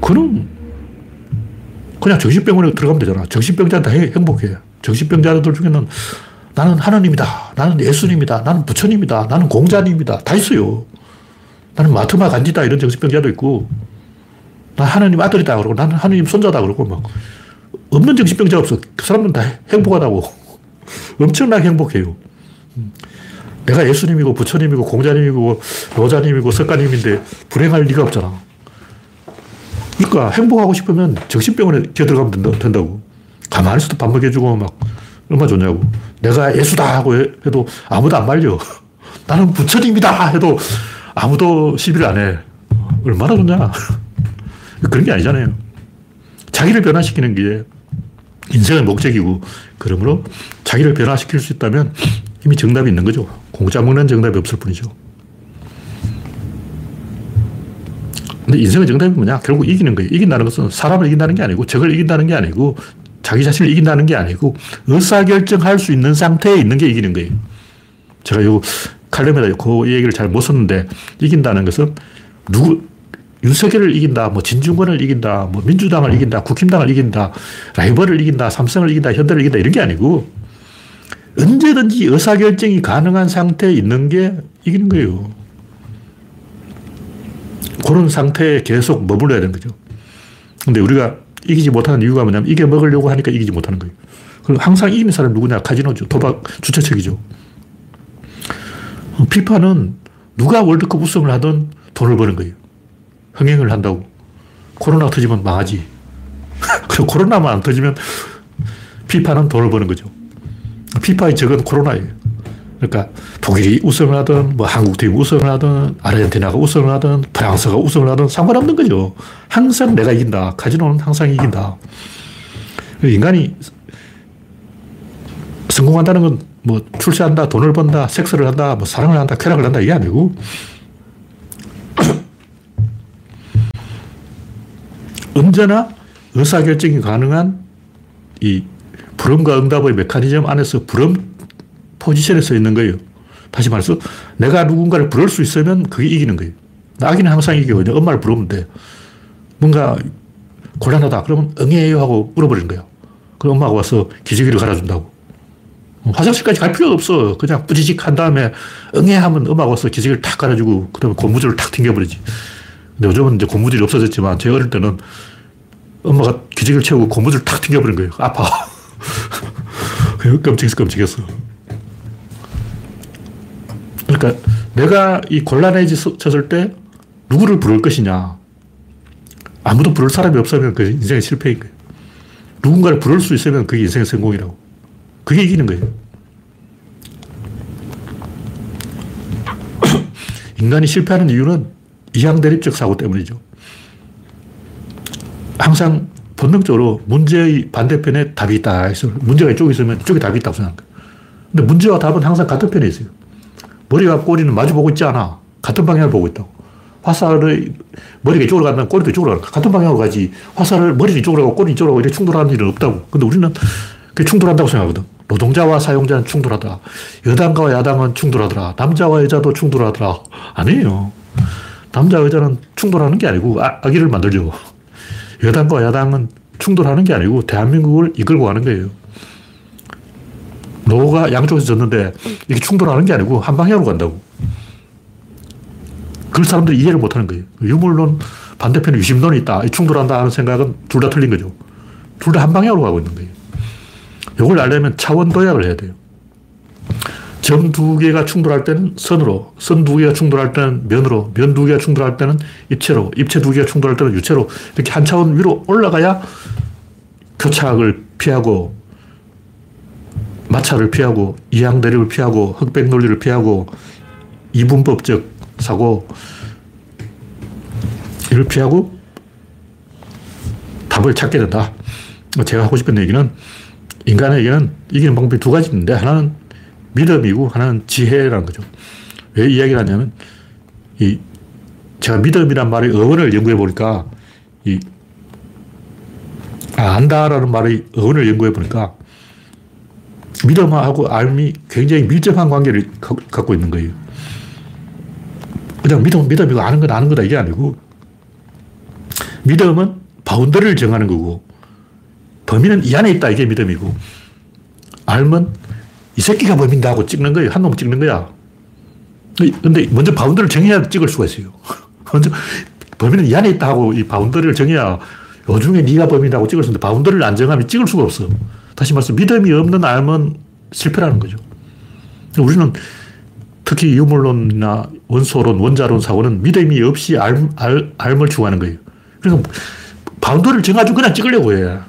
그럼 그냥 정신병원에 들어가면 되잖아. 정신병자는 다 행복해. 정신병자들 중에는 나는 하나님이다. 나는 예수님이다. 나는 부처님이다. 나는 공자님이다. 다 있어요. 나는 마트마 간지다. 이런 정신병자도 있고, 나 하나님 아들이다. 그러고, 나는 하나님 손자다. 그러고, 막, 없는 정신병자 없어. 그 사람들은 다 행복하다고. 엄청나게 행복해요. 내가 예수님이고, 부처님이고, 공자님이고, 노자님이고, 석가님인데, 불행할 리가 없잖아. 그러니까 행복하고 싶으면 정신병원에 들어가면 된다 고. 가만히 있어도 밥 먹여주고 막 얼마나 좋냐고. 내가 예수다 하고 해도 아무도 안 말려. 나는 부처님이다 해도 아무도 시비를 안 해. 얼마나 좋냐. 그런 게 아니잖아요. 자기를 변화시키는 게 인생의 목적이고, 그러므로 자기를 변화시킬 수 있다면 이미 정답이 있는 거죠. 공짜 먹는 정답이 없을 뿐이죠. 근데 인생의 정답이 뭐냐? 결국 이기는 거예요. 이긴다는 것은 사람을 이긴다는 게 아니고, 적을 이긴다는 게 아니고, 자기 자신을 이긴다는 게 아니고 의사결정할 수 있는 상태에 있는 게 이기는 거예요. 제가 요 칼럼에다 그 얘기를 잘 못 썼는데 이긴다는 것은 누구, 윤석열을 이긴다, 뭐 진중권을 이긴다, 뭐 민주당을 이긴다, 국힘당을 이긴다, 라이벌을 이긴다, 삼성을 이긴다, 현대를 이긴다 이런 게 아니고 언제든지 의사결정이 가능한 상태에 있는 게 이기는 거예요. 그런 상태에 계속 머물러야 되는 거죠. 근데 우리가 이기지 못하는 이유가 뭐냐면 이겨 먹으려고 하니까 이기지 못하는 거예요. 그럼 항상 이기는 사람이 누구냐? 카지노죠. 도박 주최 측이죠. 피파는 누가 월드컵 우승을 하든 돈을 버는 거예요. 흥행을 한다고. 코로나 터지면 망하지. 그럼 코로나만 안 터지면 피파는 돈을 버는 거죠. 피파의 적은 코로나예요. 그러니까 독일이 우승을 하든, 뭐 한국팀이 우승을 하든, 아르헨티나가 우승을 하든, 프랑스가 우승을 하든 상관없는 거죠. 항상 내가 이긴다. 카지노는 항상 이긴다. 인간이 성공한다는 건 뭐 출세한다, 돈을 번다, 섹스를 한다, 뭐 사랑을 한다, 쾌락을 한다 이게 아니고 언제나 의사결정이 가능한 이 불음과 응답의 메커니즘 안에서 불음 포지션에 서 있는 거예요. 다시 말해서 내가 누군가를 부를 수 있으면 그게 이기는 거예요. 아기는 항상 이기거든요. 엄마를 부르면 돼. 뭔가 곤란하다. 그러면 응해요 하고 물어버리는 거예요. 그럼 엄마가 와서 기저귀를 갈아준다고. 화장실까지 갈 필요가 없어. 그냥 뿌지직 한 다음에 응해 하면 엄마가 와서 기저귀를 탁 갈아주고 그러면 고무줄을 탁 튕겨버리지. 근데 요즘은 이제 고무줄이 없어졌지만 제 어릴 때는 엄마가 기저귀를 채우고 고무줄을 탁 튕겨버린 거예요. 아파. 끔찍했어, 끔찍했어. 그러니까 내가 이 곤란해졌을 때 누구를 부를 것이냐. 아무도 부를 사람이 없으면 그 인생의 실패인 거예요. 누군가를 부를 수 있으면 그게 인생의 성공이라고. 그게 이기는 거예요. 인간이 실패하는 이유는 이양대립적 사고 때문이죠. 항상 본능적으로 문제의 반대편에 답이 있다. 문제가 이쪽에 있으면 이쪽에 답이 있다고 생각해요. 근데 문제와 답은 항상 같은 편에 있어요. 머리와 꼬리는 마주 보고 있지 않아. 같은 방향을 보고 있다고. 화살의 머리가 이쪽으로 간다면 꼬리도 이쪽으로 가. 같은 방향으로 가지. 화살을 머리도 이쪽으로 가고 꼬리 이쪽으로 가고 이렇게 충돌하는 일은 없다고. 근데 우리는 그게 충돌한다고 생각하거든. 노동자와 사용자는 충돌하다. 여당과 야당은 충돌하더라. 남자와 여자도 충돌하더라. 아니에요. 남자, 여자는 충돌하는 게 아니고 아, 아기를 만들죠. 여당과 야당은 충돌하는 게 아니고 대한민국을 이끌고 가는 거예요. 노가 양쪽에서 졌는데 이게 충돌하는 게 아니고 한 방향으로 간다고. 그걸 사람들이 이해를 못 하는 거예요. 유물론 반대편에 유심론이 있다. 충돌한다 하는 생각은 둘 다 틀린 거죠. 둘 다 한 방향으로 가고 있는 거예요. 이걸 알려면 차원 도약을 해야 돼요. 점 두 개가 충돌할 때는 선으로, 선 두 개가 충돌할 때는 면으로, 면 두 개가 충돌할 때는 입체로, 입체 두 개가 충돌할 때는 유체로 이렇게 한 차원 위로 올라가야 교착을 피하고 마찰을 피하고 이항 대립을 피하고 흑백 논리를 피하고 이분법적 사고 이를 피하고 답을 찾게 된다. 제가 하고 싶은 얘기는 인간에게는 이기는 방법이 두 가지 있는데 하나는 믿음이고 하나는 지혜라는 거죠. 왜 이야기를 하냐면 이 제가 믿음이란 말의 어원을 연구해 보니까 이 아, 안다라는 말의 어원을 연구해 보니까 믿음하고 알미 굉장히 밀접한 관계를 갖고 있는 거예요. 그냥 믿음, 믿음이고 아는 건 아는 거다 이게 아니고 믿음은 boundary를 정하는 거고 범인은 이 안에 있다. 이게 믿음이고. 앎은 이 새끼가 범인이다 하고 찍는 거예요. 한 놈 찍는 거야. 근데 먼저 boundary를 정해야 찍을 수가 있어요. 먼저 범인은 이 안에 있다 하고 이 boundary를 정해야 요 중에 네가 범인이라고 찍을 수 있는데 boundary를 안 정하면 찍을 수가 없어. 다시 말해서 믿음이 없는 앎은 실패라는 거죠. 우리는 특히 유물론이나 원소론, 원자론 사고는 믿음이 없이 알, 알, 알을 추구하는 거예요. 그래서 바운더리를 정해가지고 그냥 찍으려고 해.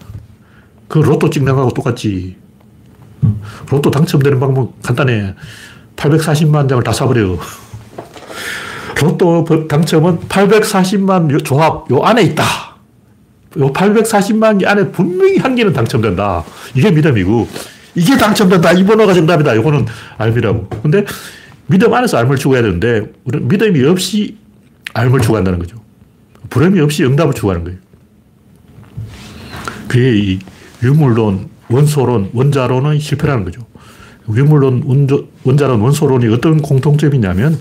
그 로또 찍는 거하고 똑같지. 로또 당첨되는 방법 간단해. 840만 장을 다 사버려. 로또 당첨은 840만 조합 요 안에 있다. 요 840만 개 안에 분명히 한 개는 당첨된다. 이게 믿음이고, 이게 당첨된다. 이 번호가 정답이다. 이거는 알미라고. 근데 믿음 안에서 알을 추구해야 되는데, 믿음이 없이 알을 추구한다는 거죠. 불음이 없이 응답을 추구하는 거예요. 그게 이 유물론, 원소론, 원자론은 실패라는 거죠. 유물론, 원조, 원자론, 원소론이 어떤 공통점이 있냐면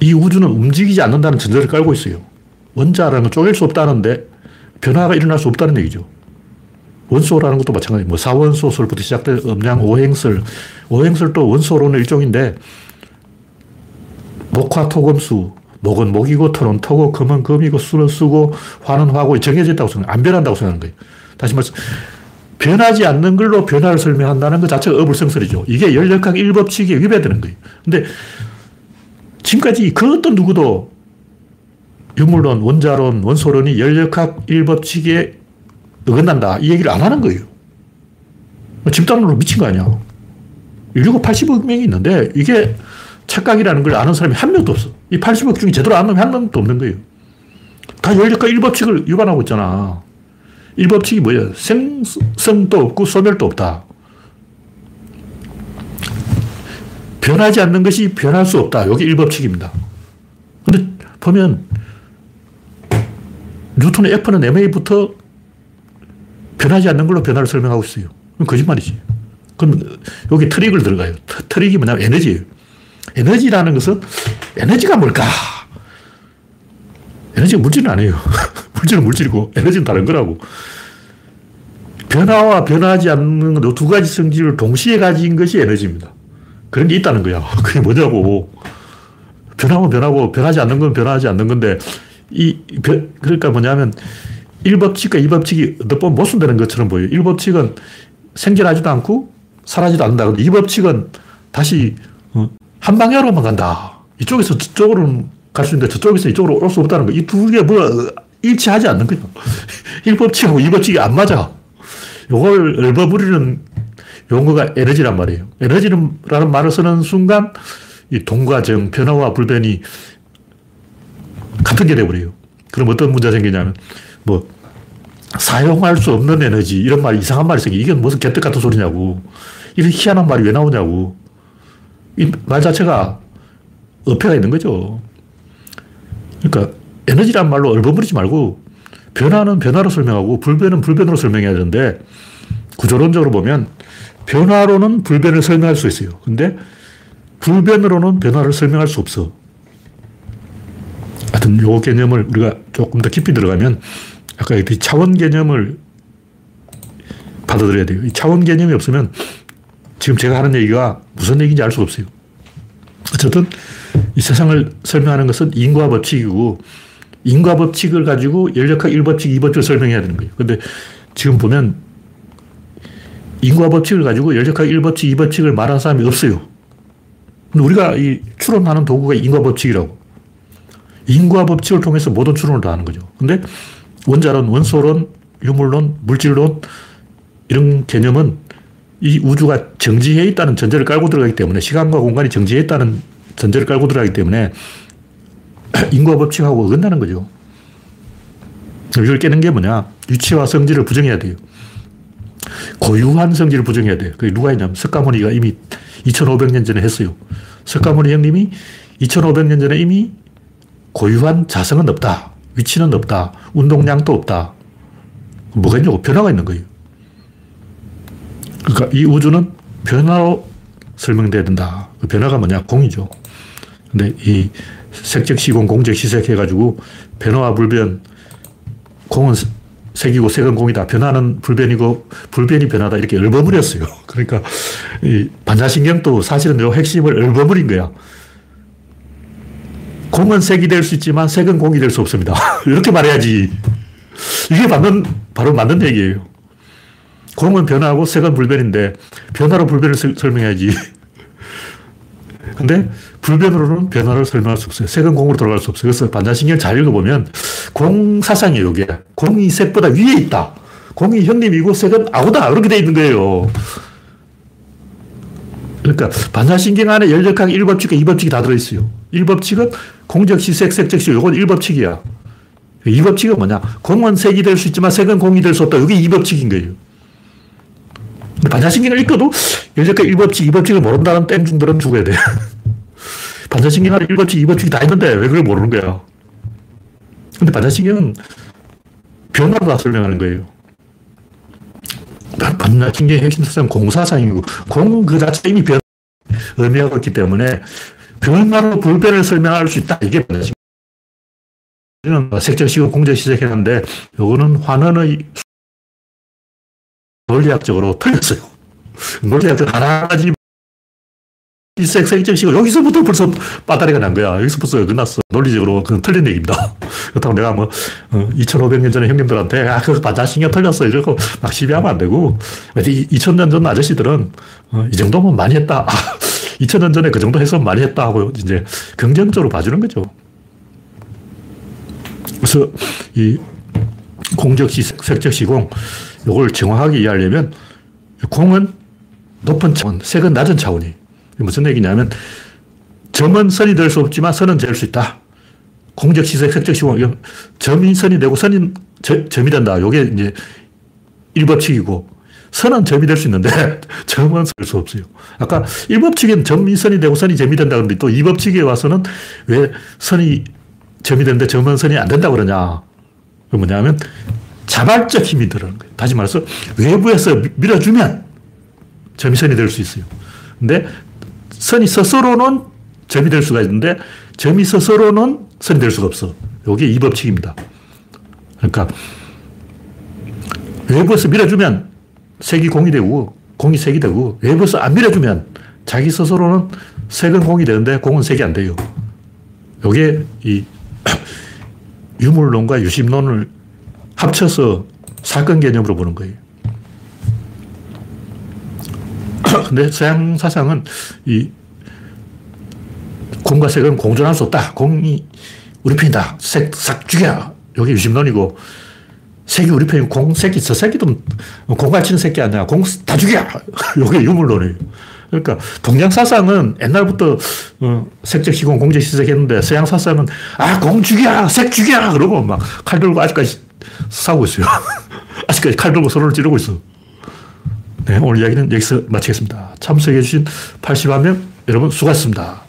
이 우주는 움직이지 않는다는 전제를 깔고 있어요. 원자라는 건 쪼갤 수 없다는데 변화가 일어날 수 없다는 얘기죠. 원소라는 것도 마찬가지예요. 뭐 사원소설부터 시작된 음양 오행설. 오행설도 원소론의 일종인데 목화 토금수, 목은 목이고 토는 토고 금은 금이고 수는 수고 화는 화고 정해져 있다고 생각, 안 변한다고 생각하는 거예요. 다시 말해서 변하지 않는 걸로 변화를 설명한다는 것 자체가 어불성설이죠. 이게 열역학 일법칙에 위배되는 거예요. 근데 지금까지 그 어떤 누구도 유물론, 원자론, 원소론이 열역학 일법칙에 어긋난다. 이 얘기를 안 하는 거예요. 집단으로 미친 거 아니야. 인류가 80억 명이 있는데 이게 착각이라는 걸 아는 사람이 한 명도 없어. 이 80억 중에 제대로 아는 놈이 한 명도 없는 거예요. 다 열역학 일법칙을 위반하고 있잖아. 일법칙이 뭐예요? 생성도 없고 소멸도 없다. 변하지 않는 것이 변할 수 없다. 이게 일법칙입니다. 근데 보면 뉴턴의 F는 MA부터 변하지 않는 걸로 변화를 설명하고 있어요. 그럼 거짓말이지. 그럼 여기 트릭을 들어가요. 트릭이 뭐냐면 에너지예요. 에너지라는 것은 에너지가 뭘까? 에너지가 물질은 아니에요. 물질은 물질이고 에너지는 다른 거라고. 변화와 변하지 않는 두 가지 성질을 동시에 가진 것이 에너지입니다. 그런 게 있다는 거야. 그게 뭐냐고. 변하면 변하고 변하지 않는 건 변하지 않는 건데 이 그러니까 뭐냐면 1법칙과 2법칙이 어떤 보면 모순되는 것처럼 보여요. 1법칙은 생겨나지도 않고 사라지도 않는다. 근데 2법칙은 다시 어, 한 방향으로만 간다. 이쪽에서 저쪽으로는 갈 수 있는데 저쪽에서 이쪽으로 올 수 없다는 거. 이 두개뭐 일치하지 않는 거예요. 1법칙하고 2법칙이 안 맞아. 요걸 얼버무리는 용어가 에너지란 말이에요. 에너지라는 말을 쓰는 순간 이 동과 정, 변화와 불변이 같은 게 돼버려요. 그럼 어떤 문제가 생기냐면, 뭐, 사용할 수 없는 에너지. 이런 말, 이상한 말이 생겨. 이게 무슨 개떡 같은 소리냐고. 이런 희한한 말이 왜 나오냐고. 이 말 자체가 어폐가 있는 거죠. 그러니까 에너지란 말로 얼버무리지 말고 변화는 변화로 설명하고 불변은 불변으로 설명해야 되는데 구조론적으로 보면 변화로는 불변을 설명할 수 있어요. 근데 불변으로는 변화를 설명할 수 없어. 하여튼 요 개념을 우리가 조금 더 깊이 들어가면 아까 이 차원 개념을 받아들여야 돼요. 이 차원 개념이 없으면 지금 제가 하는 얘기가 무슨 얘기인지 알 수가 없어요. 어쨌든 이 세상을 설명하는 것은 인과 법칙이고 인과 법칙을 가지고 열역학 1법칙, 2법칙을 설명해야 되는 거예요. 근데 지금 보면 인과 법칙을 가지고 열역학 1법칙, 2법칙을 말하는 사람이 없어요. 근데 우리가 이 추론하는 도구가 인과 법칙이라고. 인과 법칙을 통해서 모든 추론을 다 하는 거죠. 근데 원자론, 원소론, 유물론, 물질론 이런 개념은 이 우주가 정지해 있다는 전제를 깔고 들어가기 때문에 시간과 공간이 정지해 있다는 전제를 깔고 들어가기 때문에 인과 법칙하고 어긋나는 거죠. 이걸 깨는 게 뭐냐? 유치와 성질을 부정해야 돼요. 고유한 성질을 부정해야 돼요. 그게 누가 했냐면 석가모니가 이미 2500년 전에 했어요. 석가모니 형님이 2500년 전에 이미 고유한 자성은 없다. 위치는 없다. 운동량도 없다. 뭐가 있냐고 변화가 있는 거예요. 그러니까 이 우주는 변화로 설명돼야 된다. 그 변화가 뭐냐? 공이죠. 근데 이 색적 시공, 공적 시색 해가지고 변화와 불변, 공은 색이고 색은 공이다. 변화는 불변이고 불변이 변화다. 이렇게 얼버무렸어요. 그러니까 이 반사신경도 사실은 요 핵심을 얼버무린 거야. 공은 색이 될 수 있지만 색은 공이 될 수 없습니다. 이렇게 말해야지. 이게 맞는, 바로 맞는 얘기예요. 공은 변화하고 색은 불변인데 변화로 불변을 설명해야지. 근데 불변으로는 변화를 설명할 수 없어요. 색은 공으로 돌아갈 수 없어요. 그래서 반자신경 잘 읽어보면 공 사상이에요, 이게. 공이 색보다 위에 있다. 공이 형님이고 색은 아우다. 이렇게 돼 있는 거예요. 그러니까 반사신경 안에 열역학 1법칙과 2법칙이 다 들어있어요. 1법칙은 공적 시색, 색적 시, 이건 1법칙이야. 2법칙은 뭐냐? 공은 색이 될 수 있지만 색은 공이 될 수 없다. 이게 2법칙인 거예요. 반사신경을 읽어도 열역학 1법칙, 2법칙을 모른다는 땡중들은 죽어야 돼. 반사신경 안에 1법칙, 2법칙이 다 있는데 왜 그걸 모르는 거야? 근데 반사신경은 변화로 다 설명하는 거예요. 반사신경의 핵심 사상은 공사상이고, 공은 그 자체 이미 변, 의미하고 있기 때문에 변화로 불변을 설명할 수 있다. 이게. 색적 시공 공적 시작했는데, 요거는 환원의 논리학적으로 틀렸어요. 논리학적 하나지 일색 생정식을 여기서부터 벌써 빠다리가 난 거야. 여기서 벌써 끝났어. 논리적으로 그건 틀린 얘기입니다. 그렇다고 내가 뭐, 2500년 어, 전에 형님들한테, 아, 그거 반자신경 틀렸어. 이러고 막 시비하면 안 되고, 2000년 전 아저씨들은, 어, 이 정도면 많이 했다. 2000년 전에 그 정도 했으면 많이 했다 하고, 이제 긍정적으로 봐주는 거죠. 그래서 이 공적시, 색적 시공, 이걸 정확하게 이해하려면, 공은 높은 차원, 색은 낮은 차원이에요. 무슨 얘기냐면 점은 선이 될 수 없지만 선은 될 수 있다. 공적 시색, 색적 시공, 점이 선이 되고 선이 저, 점이 된다. 요게 이제 일법칙이고 선은 점이 될 수 있는데 점은 될 수 없어요. 아까 일법칙엔 점이 선이 되고 선이 점이 된다 그러는데 또 이법칙에 와서는 왜 선이 점이 되는데 점은 선이 안 된다 그러냐. 그 뭐냐면 자발적 힘이 들어가는 거예요. 다시 말해서 외부에서 밀어주면 점이 선이 될 수 있어요. 근데 선이 스스로는 점이 될 수가 있는데 점이 스스로는 선이 될 수가 없어. 이게 이 법칙입니다. 그러니까 외부에서 밀어주면 색이 공이 되고 공이 색이 되고 외부에서 안 밀어주면 자기 스스로는 색은 공이 되는데 공은 색이 안 돼요. 이게 이 유물론과 유심론을 합쳐서 사건 개념으로 보는 거예요. 근데 서양 사상은 이 공과 색은 공존할 수 없다. 공이 우리 편이다. 색, 싹 죽여. 여기 유심론이고, 색이 우리 편이고, 공, 색이 저 새끼도 공갈 치는 새끼 아니야. 공 다 죽여. 여기 유물론이에요. 그러니까 동양 사상은 옛날부터 어, 색적 시공, 공적 시작했는데 서양 사상은 아, 공 죽여! 색 죽여! 그러고 막 칼 들고 아직까지 싸우고 있어요. 아직까지 칼 들고 서로를 찌르고 있어. 네, 오늘 이야기는 여기서 마치겠습니다. 참석해주신 80만 명 여러분 수고하셨습니다.